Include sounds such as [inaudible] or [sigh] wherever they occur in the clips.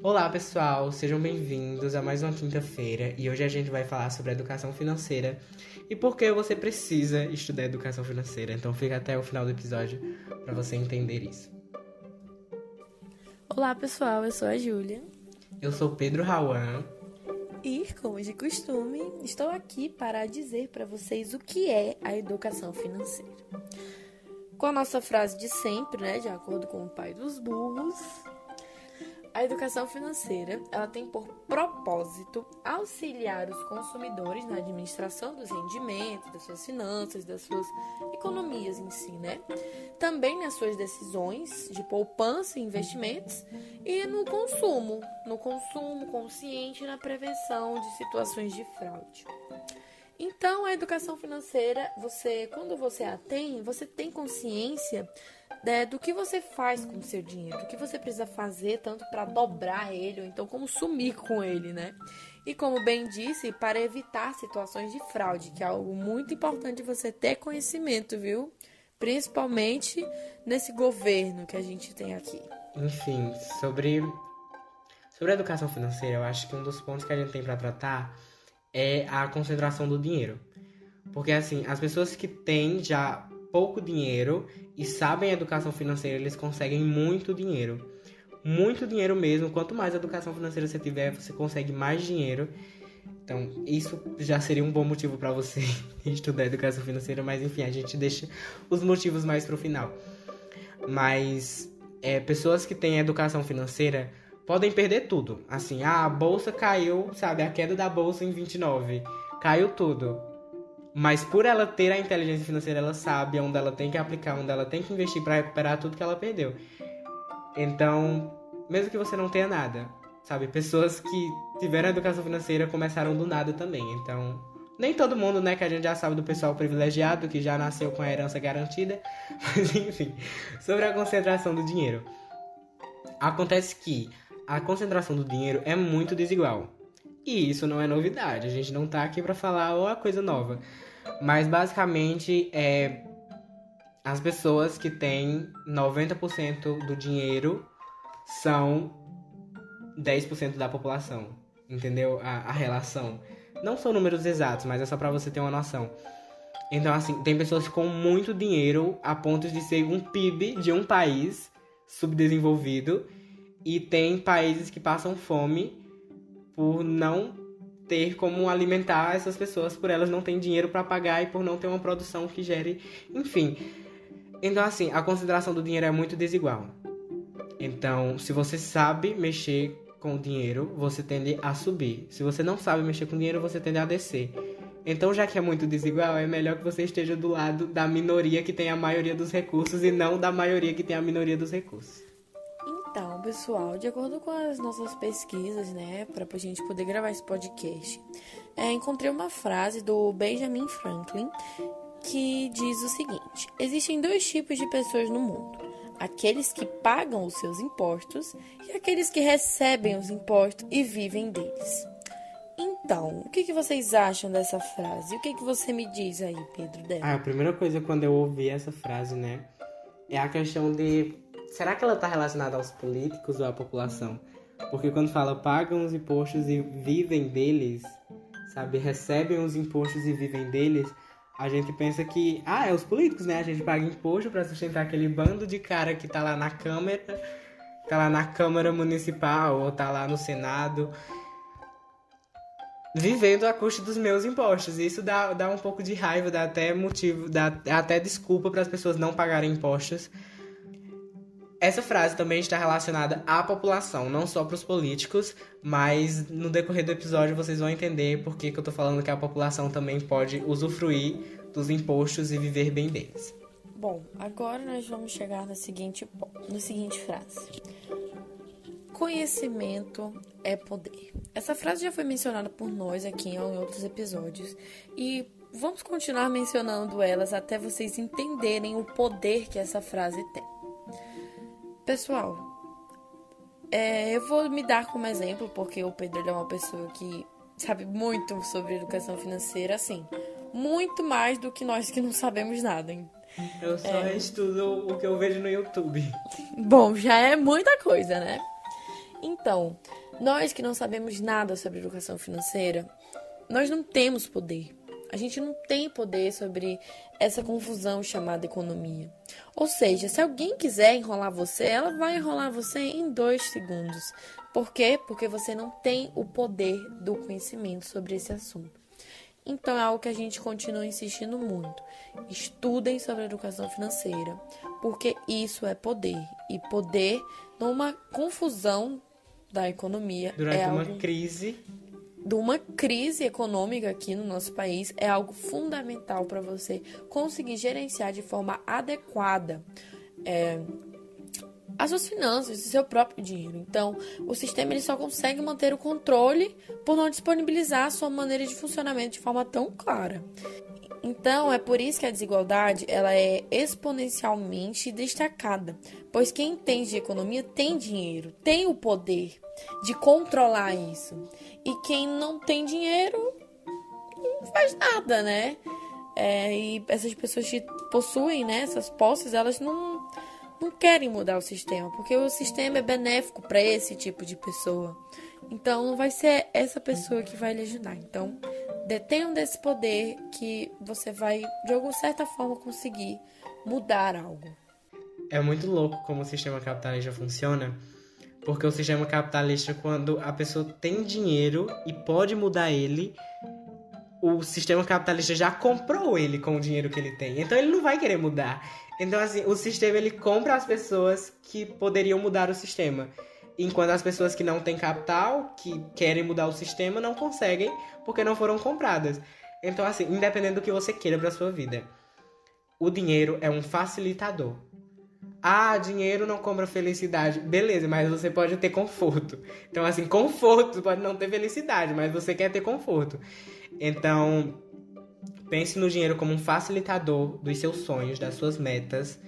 Olá, pessoal, sejam bem-vindos a mais uma quinta-feira e hoje a gente vai falar sobre educação financeira e por que você precisa estudar educação financeira. Então, fica até o final do episódio para você entender isso. Olá, pessoal, eu sou a Júlia. Eu sou Pedro Rauan. E, como de costume, estou aqui para dizer para vocês o que é a educação financeira. Com a nossa frase de sempre, né, de acordo com o pai dos burros, a educação financeira, ela tem por propósito auxiliar os consumidores na administração dos rendimentos, das suas finanças, das suas economias em si, né? Também nas suas decisões de poupança e investimentos e no consumo, no consumo consciente e na prevenção de situações de fraude. Então, a educação financeira, você, quando você a tem, você tem consciência né, do que você faz com o seu dinheiro, do que você precisa fazer tanto para dobrar ele ou então como sumir com ele, né? E como bem disse, para evitar situações de fraude, que é algo muito importante você ter conhecimento, viu? Principalmente nesse governo que a gente tem aqui. Enfim, sobre sobre a educação financeira, eu acho que um dos pontos que a gente tem para tratar é a concentração do dinheiro. Porque assim, as pessoas que têm já pouco dinheiro e sabem educação financeira, eles conseguem muito dinheiro. Muito dinheiro mesmo. Quanto mais educação financeira você tiver, você consegue mais dinheiro. Então, isso já seria um bom motivo para você [laughs] estudar educação financeira, mas enfim, a gente deixa os motivos mais pro final. Mas é, pessoas que têm educação financeira podem perder tudo. Assim, a bolsa caiu, sabe, a queda da bolsa em 29. Caiu tudo. Mas por ela ter a inteligência financeira, ela sabe onde ela tem que aplicar, onde ela tem que investir para recuperar tudo que ela perdeu. Então, mesmo que você não tenha nada, sabe? Pessoas que tiveram educação financeira começaram do nada também. Então, nem todo mundo, né, que a gente já sabe do pessoal privilegiado, que já nasceu com a herança garantida. [laughs] Mas, enfim, sobre a concentração do dinheiro. Acontece que a concentração do dinheiro é muito desigual. E isso não é novidade, a gente não tá aqui para falar uma coisa nova. Mas basicamente é as pessoas que têm 90% do dinheiro são 10% da população. Entendeu? A, a, relação. Não são números exatos, mas é só pra você ter uma noção. Então, assim, tem pessoas com muito dinheiro a ponto de ser um PIB de um país subdesenvolvido. E tem países que passam fome por não ter como alimentar essas pessoas, por elas não terem dinheiro para pagar e por não ter uma produção que gere, enfim. Então assim, a consideração do dinheiro é muito desigual. Então, se você sabe mexer com dinheiro, você tende a subir. Se você não sabe mexer com dinheiro, você tende a descer. Então, já que é muito desigual, é melhor que você esteja do lado da minoria que tem a maioria dos recursos e não da maioria que tem a minoria dos recursos. Pessoal, de acordo com as nossas pesquisas, né, para a gente poder gravar esse podcast, é, encontrei uma frase do Benjamin Franklin que diz o seguinte: existem dois tipos de pessoas no mundo. Aqueles que pagam os seus impostos e aqueles que recebem os impostos e vivem deles. Então, o que, que vocês acham dessa frase? O que, que você me diz aí, Pedro? Dela? Ah, a primeira coisa quando eu ouvi essa frase, né, é a questão de será que ela está relacionada aos políticos ou à população? Porque quando fala pagam os impostos e vivem deles, sabe, recebem os impostos e vivem deles, a gente pensa que, ah, é os políticos, né? A gente paga imposto para sustentar aquele bando de cara que tá lá na Câmara, tá lá na Câmara Municipal ou tá lá no Senado, vivendo a custa dos meus impostos. Isso dá, dá um pouco de raiva, dá até motivo, dá até desculpa para as pessoas não pagarem impostos essa frase também está relacionada à população, não só para os políticos, mas no decorrer do episódio vocês vão entender por que, que eu estou falando que a população também pode usufruir dos impostos e viver bem deles. Bom, agora nós vamos chegar na seguinte, na seguinte frase. Conhecimento é poder. Essa frase já foi mencionada por nós aqui em outros episódios e vamos continuar mencionando elas até vocês entenderem o poder que essa frase tem. Pessoal, é, eu vou me dar como exemplo, porque o Pedro é uma pessoa que sabe muito sobre educação financeira, assim, muito mais do que nós que não sabemos nada. Hein? Eu só é... estudo o que eu vejo no YouTube. [laughs] Bom, já é muita coisa, né? Então, nós que não sabemos nada sobre educação financeira, nós não temos poder. A gente não tem poder sobre essa confusão chamada economia. Ou seja, se alguém quiser enrolar você, ela vai enrolar você em dois segundos. Por quê? Porque você não tem o poder do conhecimento sobre esse assunto. Então é algo que a gente continua insistindo muito. Estudem sobre educação financeira, porque isso é poder. E poder numa confusão da economia. Durante é uma algo... crise de uma crise econômica aqui no nosso país é algo fundamental para você conseguir gerenciar de forma adequada é, as suas finanças, o seu próprio dinheiro. Então, o sistema ele só consegue manter o controle por não disponibilizar a sua maneira de funcionamento de forma tão clara. Então, é por isso que a desigualdade ela é exponencialmente destacada, pois quem entende de economia tem dinheiro, tem o poder de controlar isso. E quem não tem dinheiro não faz nada, né? É, e essas pessoas que possuem né, essas posses, elas não, não querem mudar o sistema, porque o sistema é benéfico para esse tipo de pessoa. Então, não vai ser essa pessoa que vai lhe ajudar. Então, detenham desse poder que você vai, de alguma certa forma, conseguir mudar algo. É muito louco como o sistema capitalista funciona, porque o sistema capitalista, quando a pessoa tem dinheiro e pode mudar ele, o sistema capitalista já comprou ele com o dinheiro que ele tem. Então ele não vai querer mudar. Então, assim, o sistema ele compra as pessoas que poderiam mudar o sistema. Enquanto as pessoas que não têm capital, que querem mudar o sistema, não conseguem porque não foram compradas. Então, assim, independente do que você queira para sua vida, o dinheiro é um facilitador. Ah, dinheiro não compra felicidade. Beleza, mas você pode ter conforto. Então, assim, conforto pode não ter felicidade, mas você quer ter conforto. Então, pense no dinheiro como um facilitador dos seus sonhos, das suas metas,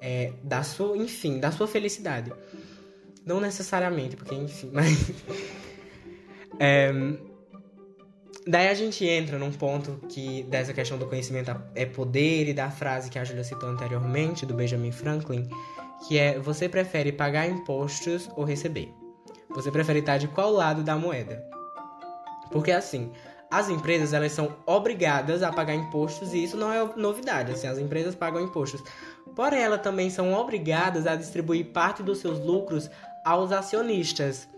é, da sua, enfim, da sua felicidade. Não necessariamente, porque enfim, [laughs] mas. é, daí a gente entra num ponto que dessa questão do conhecimento é poder e da frase que a Julia citou anteriormente, do Benjamin Franklin, que é você prefere pagar impostos ou receber? Você prefere estar de qual lado da moeda? Porque assim, as empresas elas são obrigadas a pagar impostos e isso não é novidade, assim, as empresas pagam impostos. Porém, elas também são obrigadas a distribuir parte dos seus lucros aos acionistas.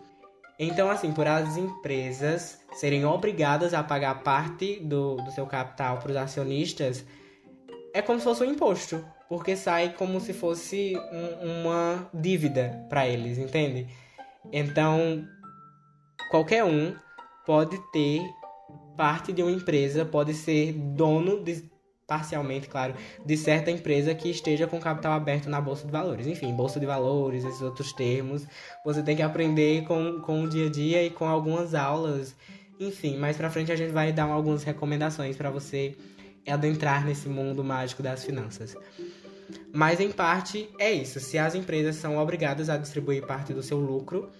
Então, assim, por as empresas serem obrigadas a pagar parte do, do seu capital para os acionistas, é como se fosse um imposto, porque sai como se fosse um, uma dívida para eles, entende? Então, qualquer um pode ter parte de uma empresa, pode ser dono de parcialmente, claro, de certa empresa que esteja com capital aberto na Bolsa de Valores. Enfim, Bolsa de Valores, esses outros termos, você tem que aprender com, com o dia a dia e com algumas aulas. Enfim, mais pra frente a gente vai dar algumas recomendações para você adentrar nesse mundo mágico das finanças. Mas em parte é isso. Se as empresas são obrigadas a distribuir parte do seu lucro,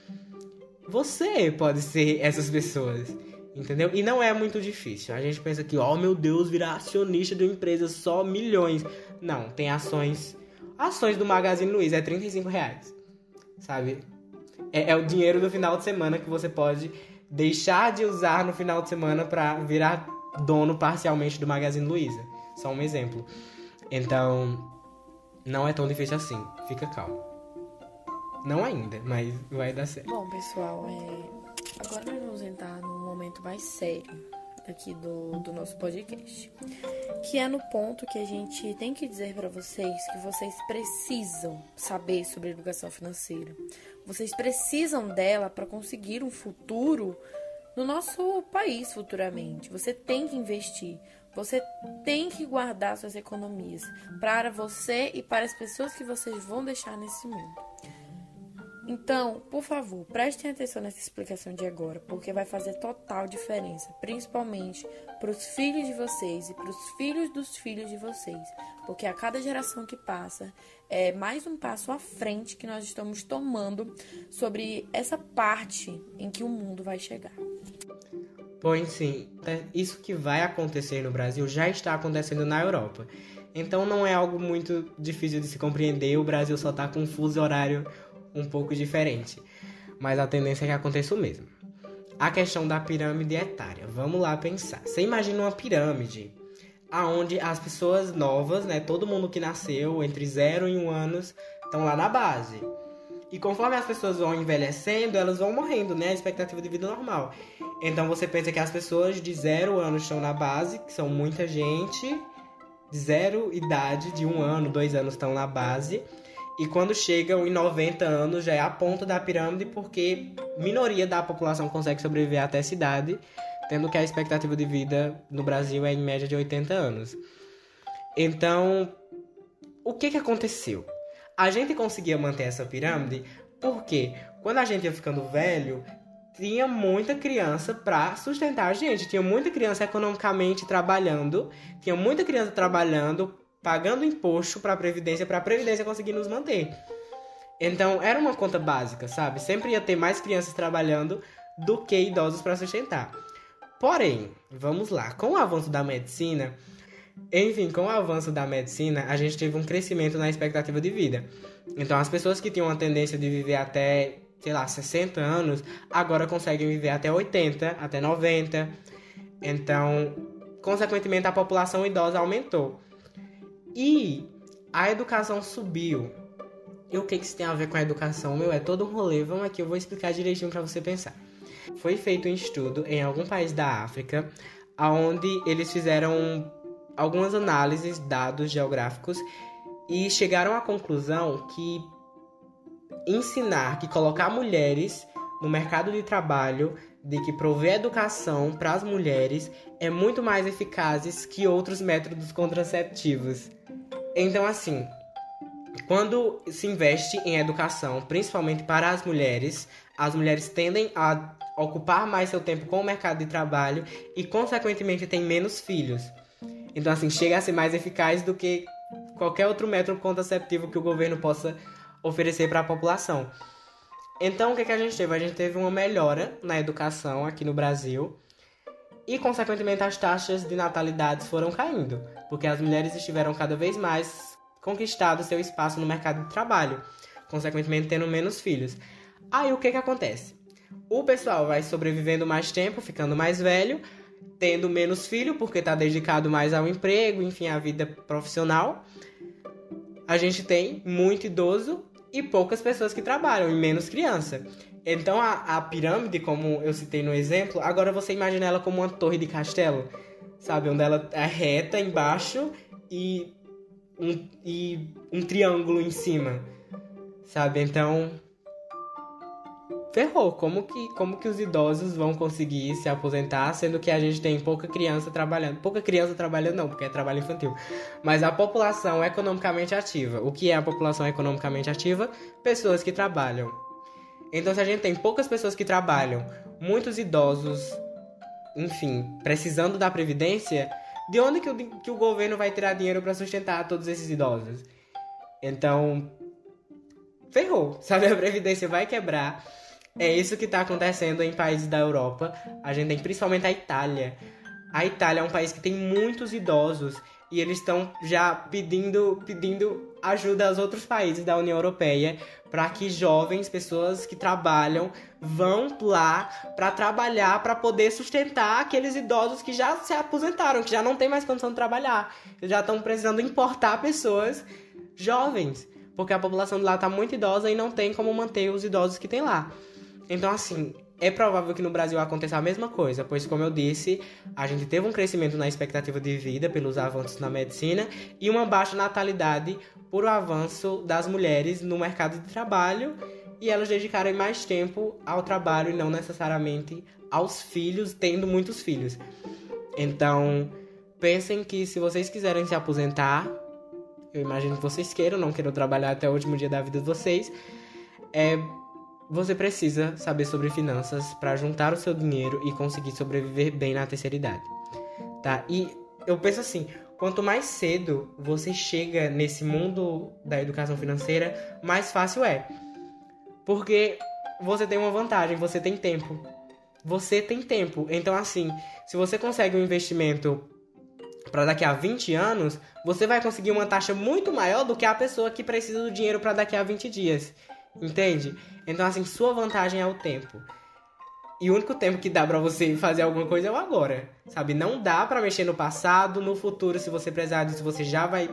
você pode ser essas pessoas. Entendeu? E não é muito difícil. A gente pensa que, oh meu Deus, virar acionista de uma empresa só milhões. Não, tem ações. Ações do Magazine Luiza é 35 reais. Sabe? É, é, o dinheiro do final de semana que você pode deixar de usar no final de semana para virar dono parcialmente do Magazine Luiza. Só um exemplo. Então, não é tão difícil assim. Fica calmo. Não ainda, mas vai dar certo. Bom, pessoal, é Agora nós vamos entrar num momento mais sério aqui do, do nosso podcast, que é no ponto que a gente tem que dizer para vocês que vocês precisam saber sobre educação financeira. Vocês precisam dela para conseguir um futuro no nosso país futuramente. Você tem que investir. Você tem que guardar suas economias para você e para as pessoas que vocês vão deixar nesse mundo. Então, por favor, prestem atenção nessa explicação de agora, porque vai fazer total diferença, principalmente para os filhos de vocês e para os filhos dos filhos de vocês, porque a cada geração que passa é mais um passo à frente que nós estamos tomando sobre essa parte em que o mundo vai chegar. Pois sim, é, isso que vai acontecer no Brasil já está acontecendo na Europa. Então não é algo muito difícil de se compreender, o Brasil só está com um fuso horário um pouco diferente. mas a tendência é que aconteça o mesmo. A questão da pirâmide etária. Vamos lá pensar. Você imagina uma pirâmide aonde as pessoas novas, né, todo mundo que nasceu entre 0 e 1 anos, estão lá na base. E conforme as pessoas vão envelhecendo, elas vão morrendo, né? A expectativa de vida normal. Então você pensa que as pessoas de zero anos estão na base, que são muita gente, de zero idade, de um ano, dois anos estão na base. E quando chegam em 90 anos já é a ponta da pirâmide, porque minoria da população consegue sobreviver até essa idade, tendo que a expectativa de vida no Brasil é em média de 80 anos. Então, o que, que aconteceu? A gente conseguia manter essa pirâmide porque quando a gente ia ficando velho, tinha muita criança para sustentar a gente. Tinha muita criança economicamente trabalhando, tinha muita criança trabalhando, pagando imposto para a previdência, para a previdência conseguir nos manter. Então, era uma conta básica, sabe? Sempre ia ter mais crianças trabalhando do que idosos para sustentar. Porém, vamos lá, com o avanço da medicina, enfim, com o avanço da medicina, a gente teve um crescimento na expectativa de vida. Então, as pessoas que tinham a tendência de viver até, sei lá, 60 anos, agora conseguem viver até 80, até 90. Então, consequentemente, a população idosa aumentou. E a educação subiu. E o que, que isso tem a ver com a educação? Meu, é todo um rolê. Vamos aqui, eu vou explicar direitinho para você pensar. Foi feito um estudo em algum país da África, onde eles fizeram algumas análises, dados geográficos e chegaram à conclusão que ensinar, que colocar mulheres no mercado de trabalho, de que prover educação para as mulheres é muito mais eficazes que outros métodos contraceptivos. Então, assim, quando se investe em educação, principalmente para as mulheres, as mulheres tendem a ocupar mais seu tempo com o mercado de trabalho e, consequentemente, têm menos filhos. Então, assim, chega a ser mais eficaz do que qualquer outro método contraceptivo que o governo possa oferecer para a população. Então, o que, que a gente teve? A gente teve uma melhora na educação aqui no Brasil e, consequentemente, as taxas de natalidade foram caindo, porque as mulheres estiveram cada vez mais conquistado seu espaço no mercado de trabalho, consequentemente tendo menos filhos. Aí o que que acontece? O pessoal vai sobrevivendo mais tempo, ficando mais velho, tendo menos filho, porque está dedicado mais ao emprego, enfim, à vida profissional. A gente tem muito idoso e poucas pessoas que trabalham, e menos criança. Então a, a pirâmide, como eu citei no exemplo, agora você imagina ela como uma torre de castelo, sabe? Onde ela é reta embaixo e um, e um triângulo em cima, sabe? Então ferrou. Como que, como que os idosos vão conseguir se aposentar, sendo que a gente tem pouca criança trabalhando? Pouca criança trabalhando não, porque é trabalho infantil. Mas a população economicamente ativa. O que é a população economicamente ativa? Pessoas que trabalham. Então, se a gente tem poucas pessoas que trabalham, muitos idosos, enfim, precisando da previdência, de onde que o, que o governo vai tirar dinheiro para sustentar todos esses idosos? Então, ferrou, [laughs] sabe? A previdência vai quebrar é isso que está acontecendo em países da Europa. A gente tem principalmente a Itália. A Itália é um país que tem muitos idosos e eles estão já pedindo, pedindo ajuda aos outros países da União Europeia para que jovens, pessoas que trabalham, vão lá para trabalhar, para poder sustentar aqueles idosos que já se aposentaram, que já não tem mais condição de trabalhar. Já estão precisando importar pessoas jovens, porque a população de lá está muito idosa e não tem como manter os idosos que tem lá. Então, assim, é provável que no Brasil aconteça a mesma coisa, pois, como eu disse, a gente teve um crescimento na expectativa de vida pelos avanços na medicina e uma baixa natalidade por o avanço das mulheres no mercado de trabalho e elas dedicarem mais tempo ao trabalho e não necessariamente aos filhos, tendo muitos filhos. Então, pensem que se vocês quiserem se aposentar, eu imagino que vocês queiram, não queiram trabalhar até o último dia da vida de vocês, é você precisa saber sobre finanças para juntar o seu dinheiro e conseguir sobreviver bem na terceira idade, tá? E eu penso assim, quanto mais cedo você chega nesse mundo da educação financeira, mais fácil é. Porque você tem uma vantagem, você tem tempo. Você tem tempo. Então assim, se você consegue um investimento para daqui a 20 anos, você vai conseguir uma taxa muito maior do que a pessoa que precisa do dinheiro para daqui a 20 dias. Entende? Então, assim, sua vantagem é o tempo. E o único tempo que dá para você fazer alguma coisa é o agora, sabe? Não dá para mexer no passado, no futuro, se você precisar disso, você já vai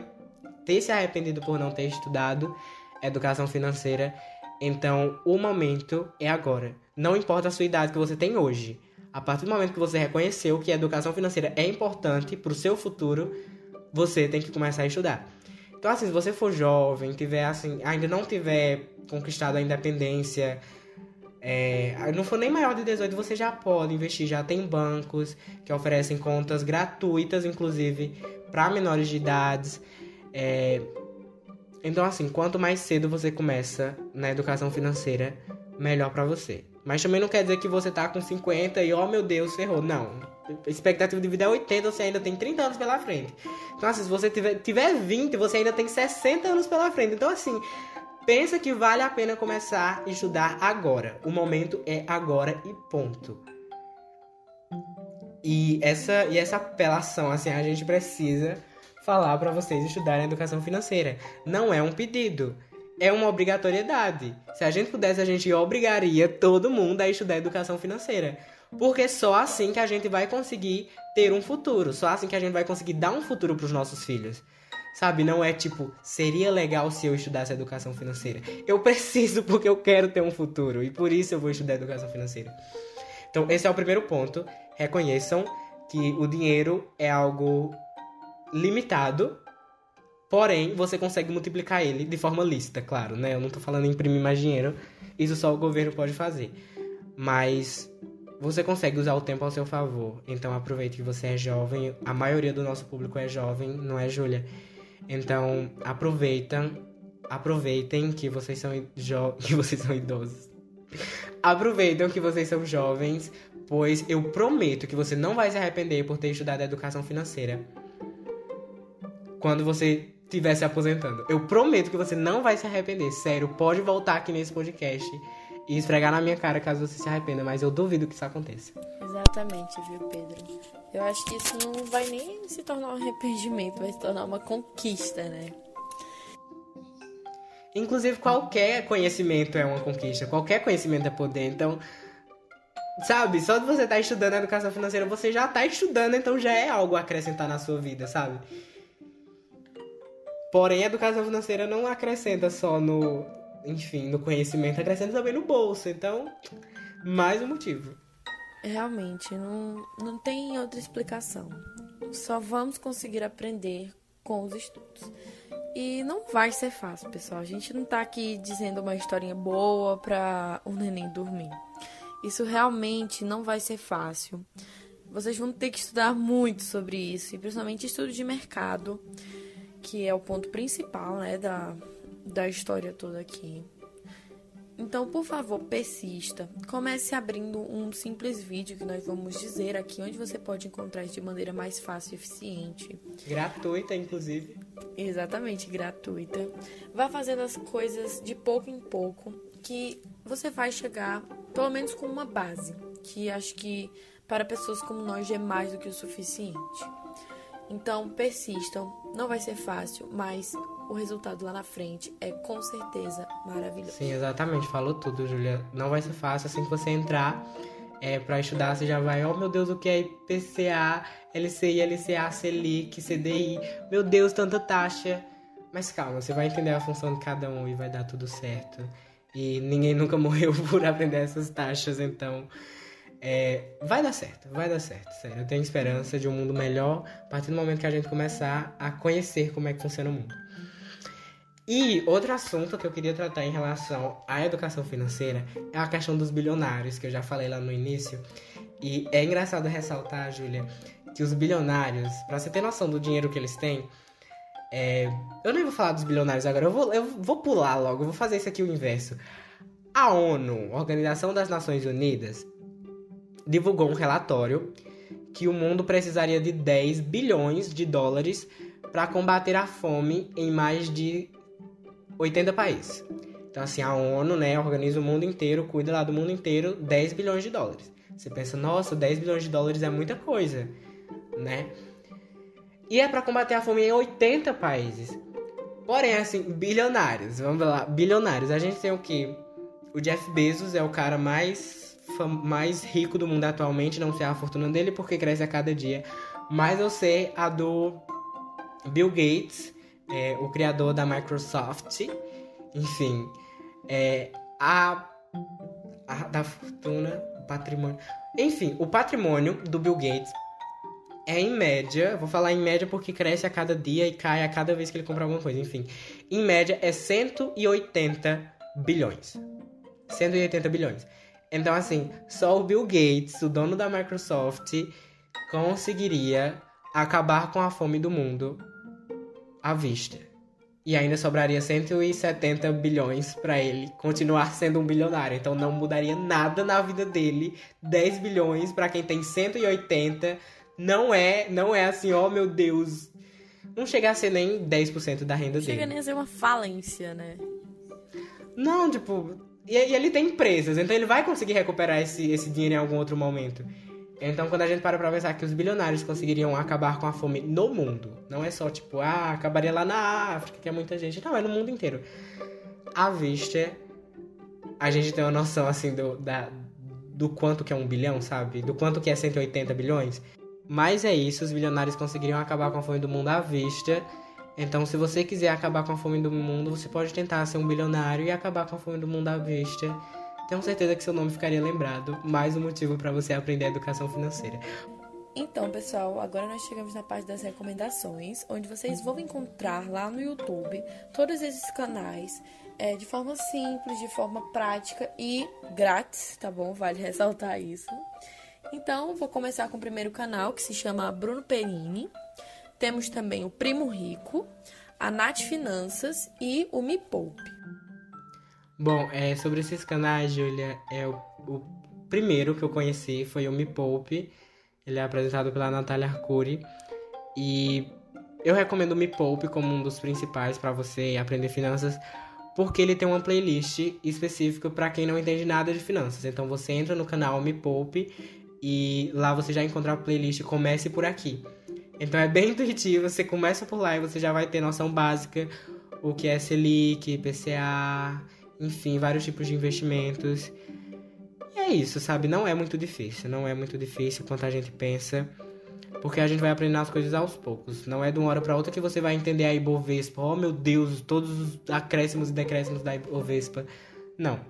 ter se arrependido por não ter estudado educação financeira. Então, o momento é agora. Não importa a sua idade que você tem hoje. A partir do momento que você reconheceu que a educação financeira é importante para o seu futuro, você tem que começar a estudar. Então, assim, se você for jovem, tiver assim, ainda não tiver conquistado a independência, é, não for nem maior de 18, você já pode investir. Já tem bancos que oferecem contas gratuitas, inclusive, para menores de idades. É, então, assim, quanto mais cedo você começa na educação financeira, melhor para você. Mas também não quer dizer que você tá com 50 e, oh meu Deus, ferrou. Não. A expectativa de vida é 80, você ainda tem 30 anos pela frente. Então, assim, se você tiver, tiver 20, você ainda tem 60 anos pela frente. Então, assim, pensa que vale a pena começar a estudar agora. O momento é agora e ponto. E essa, e essa apelação, assim, a gente precisa falar para vocês estudarem educação financeira. Não é um pedido, é uma obrigatoriedade. Se a gente pudesse, a gente obrigaria todo mundo a estudar educação financeira. Porque só assim que a gente vai conseguir ter um futuro, só assim que a gente vai conseguir dar um futuro para os nossos filhos. Sabe, não é tipo, seria legal se eu estudasse educação financeira. Eu preciso porque eu quero ter um futuro e por isso eu vou estudar educação financeira. Então, esse é o primeiro ponto. Reconheçam que o dinheiro é algo limitado, porém você consegue multiplicar ele de forma lícita, claro, né? Eu não tô falando em imprimir mais dinheiro, isso só o governo pode fazer. Mas você consegue usar o tempo ao seu favor. Então aproveite que você é jovem, a maioria do nosso público é jovem, não é Júlia? Então, aproveitem, aproveitem que vocês são jo [laughs] que vocês são idosos. Aproveitem que vocês são jovens, pois eu prometo que você não vai se arrepender por ter estudado educação financeira quando você estiver se aposentando. Eu prometo que você não vai se arrepender. Sério, pode voltar aqui nesse podcast e esfregar na minha cara caso você se arrependa, mas eu duvido que isso aconteça. Exatamente, viu, Pedro? Eu acho que isso não vai nem se tornar um arrependimento, vai se tornar uma conquista, né? Inclusive, qualquer conhecimento é uma conquista, qualquer conhecimento é poder. Então, sabe, só de você estar tá estudando educação financeira, você já está estudando, então já é algo a acrescentar na sua vida, sabe? Porém, a educação financeira não acrescenta só no, enfim, no conhecimento, acrescenta também no bolso. Então, mais um motivo. Realmente, não, não tem outra explicação. Só vamos conseguir aprender com os estudos. E não vai ser fácil, pessoal. A gente não tá aqui dizendo uma historinha boa para o neném dormir. Isso realmente não vai ser fácil. Vocês vão ter que estudar muito sobre isso, e principalmente estudo de mercado que é o ponto principal, né, da, da história toda aqui. Então, por favor, persista. Comece abrindo um simples vídeo que nós vamos dizer aqui, onde você pode encontrar de maneira mais fácil e eficiente. Gratuita, inclusive. Exatamente, gratuita. Vá fazendo as coisas de pouco em pouco, que você vai chegar, pelo menos com uma base, que acho que para pessoas como nós já é mais do que o suficiente. Então, persistam. Não vai ser fácil, mas o resultado lá na frente é com certeza maravilhoso. Sim, exatamente. Falou tudo, Julia. Não vai ser fácil assim que você entrar é, para estudar, você já vai, oh meu Deus, o que é IPCA, LCI, LCA, Selic, CDI, meu Deus, tanta taxa. Mas calma, você vai entender a função de cada um e vai dar tudo certo. E ninguém nunca [laughs] morreu por aprender essas taxas, então é, vai dar certo, vai dar certo, sério. Eu tenho esperança de um mundo melhor a partir do momento que a gente começar a conhecer como é que funciona o mundo. E outro assunto que eu queria tratar em relação à educação financeira é a questão dos bilionários, que eu já falei lá no início. E é engraçado ressaltar, Júlia, que os bilionários, para você ter noção do dinheiro que eles têm, é... eu nem vou falar dos bilionários agora, eu vou, eu vou pular logo, eu vou fazer isso aqui o inverso. A ONU, Organização das Nações Unidas, divulgou um relatório que o mundo precisaria de 10 bilhões de dólares para combater a fome em mais de 80 países. Então, assim, a ONU, né, organiza o mundo inteiro, cuida lá do mundo inteiro, 10 bilhões de dólares. Você pensa, nossa, 10 bilhões de dólares é muita coisa, né? E é para combater a fome em 80 países. Porém, assim, bilionários. Vamos lá, bilionários. A gente tem o quê? O Jeff Bezos é o cara mais, mais rico do mundo atualmente. Não sei a fortuna dele porque cresce a cada dia. Mas eu sei a do Bill Gates, é, o criador da Microsoft. Enfim, é, a, a da fortuna, patrimônio. Enfim, o patrimônio do Bill Gates é em média, vou falar em média porque cresce a cada dia e cai a cada vez que ele compra alguma coisa, enfim. Em média é 180 bilhões. 180 bilhões. Então, assim, só o Bill Gates, o dono da Microsoft, conseguiria acabar com a fome do mundo à vista. E ainda sobraria 170 bilhões para ele continuar sendo um bilionário. Então não mudaria nada na vida dele. 10 bilhões para quem tem 180 não é, não é assim, ó oh, meu Deus. Não chega a ser nem 10% da renda não dele. Chega nem a ser uma falência, né? Não, tipo. E, e, ele tem empresas, então ele vai conseguir recuperar esse, esse dinheiro em algum outro momento. Então, quando a gente para pra pensar que os bilionários conseguiriam acabar com a fome no mundo, não é só tipo, ah, acabaria lá na África, que é muita gente. Não, é no mundo inteiro. À vista, a gente tem uma noção, assim, do, da, do quanto que é um bilhão, sabe? Do quanto que é 180 bilhões. Mas é isso, os bilionários conseguiriam acabar com a fome do mundo à vista. Então, se você quiser acabar com a fome do mundo, você pode tentar ser um bilionário e acabar com a fome do mundo à vista. Tenho certeza que seu nome ficaria lembrado. Mais um motivo para você aprender educação financeira. Então, pessoal, agora nós chegamos na parte das recomendações, onde vocês vão encontrar lá no YouTube todos esses canais é, de forma simples, de forma prática e grátis, tá bom? Vale [laughs] ressaltar isso. Então, vou começar com o primeiro canal, que se chama Bruno Perini. Temos também o Primo Rico, a Nath Finanças e o Me Poupe. Bom, é, sobre esses canais, Julia, é o, o primeiro que eu conheci foi o Me Poupe. Ele é apresentado pela Natália Arcuri. E eu recomendo o Me Poupe como um dos principais para você aprender finanças, porque ele tem uma playlist específica para quem não entende nada de finanças. Então você entra no canal Me Poupe e lá você já encontra a playlist Comece por aqui. Então é bem intuitivo, você começa por lá e você já vai ter noção básica o que é Selic, PCA, enfim, vários tipos de investimentos. E é isso, sabe? Não é muito difícil, não é muito difícil quanto a gente pensa, porque a gente vai aprendendo as coisas aos poucos. Não é de uma hora para outra que você vai entender a Ibovespa. Oh, meu Deus, todos os acréscimos e decréscimos da Ibovespa. Não.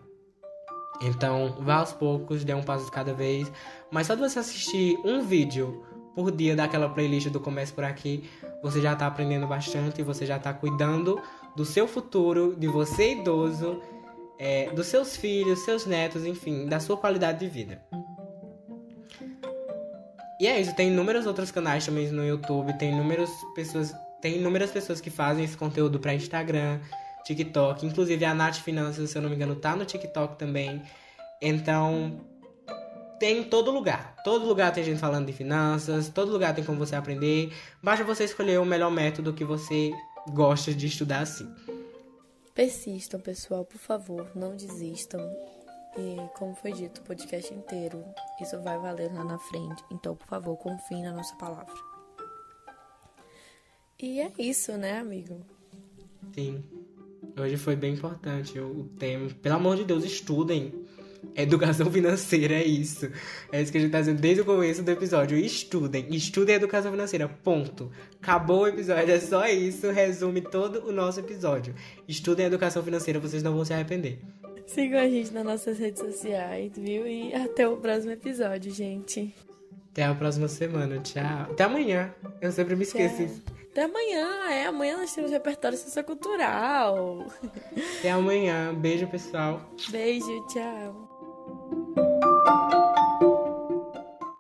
Então, vá aos poucos, dê um passo de cada vez. Mas só de você assistir um vídeo por dia daquela playlist do Comércio por Aqui, você já está aprendendo bastante, você já está cuidando do seu futuro, de você idoso, é, dos seus filhos, seus netos, enfim, da sua qualidade de vida. E é isso, tem inúmeros outros canais também no YouTube, tem inúmeras pessoas, tem inúmeras pessoas que fazem esse conteúdo para Instagram, TikTok. Inclusive a Nath Finanças, se eu não me engano, tá no TikTok também. Então, tem em todo lugar. Todo lugar tem gente falando de finanças, todo lugar tem como você aprender. Basta você escolher o melhor método que você gosta de estudar assim. Persistam, pessoal, por favor, não desistam. E como foi dito o podcast inteiro, isso vai valer lá na frente. Então, por favor, confie na nossa palavra. E é isso, né, amigo? Sim. Hoje foi bem importante o tema. Pelo amor de Deus, estudem. Educação [laughs] financeira é isso. É isso que a gente tá dizendo desde o começo do episódio. Estudem. Estudem educação financeira. Ponto. Acabou o episódio. É só isso. Resume todo o nosso episódio. Estudem educação financeira, vocês não vão se arrepender. Sigam a gente nas nossas redes sociais, viu? E até o próximo episódio, gente. Até a próxima semana. Tchau. Até amanhã. Eu sempre me esqueço. Até amanhã, é. Amanhã nós temos repertório sociocultural. Até amanhã. Beijo, pessoal. Beijo, tchau. Thank you.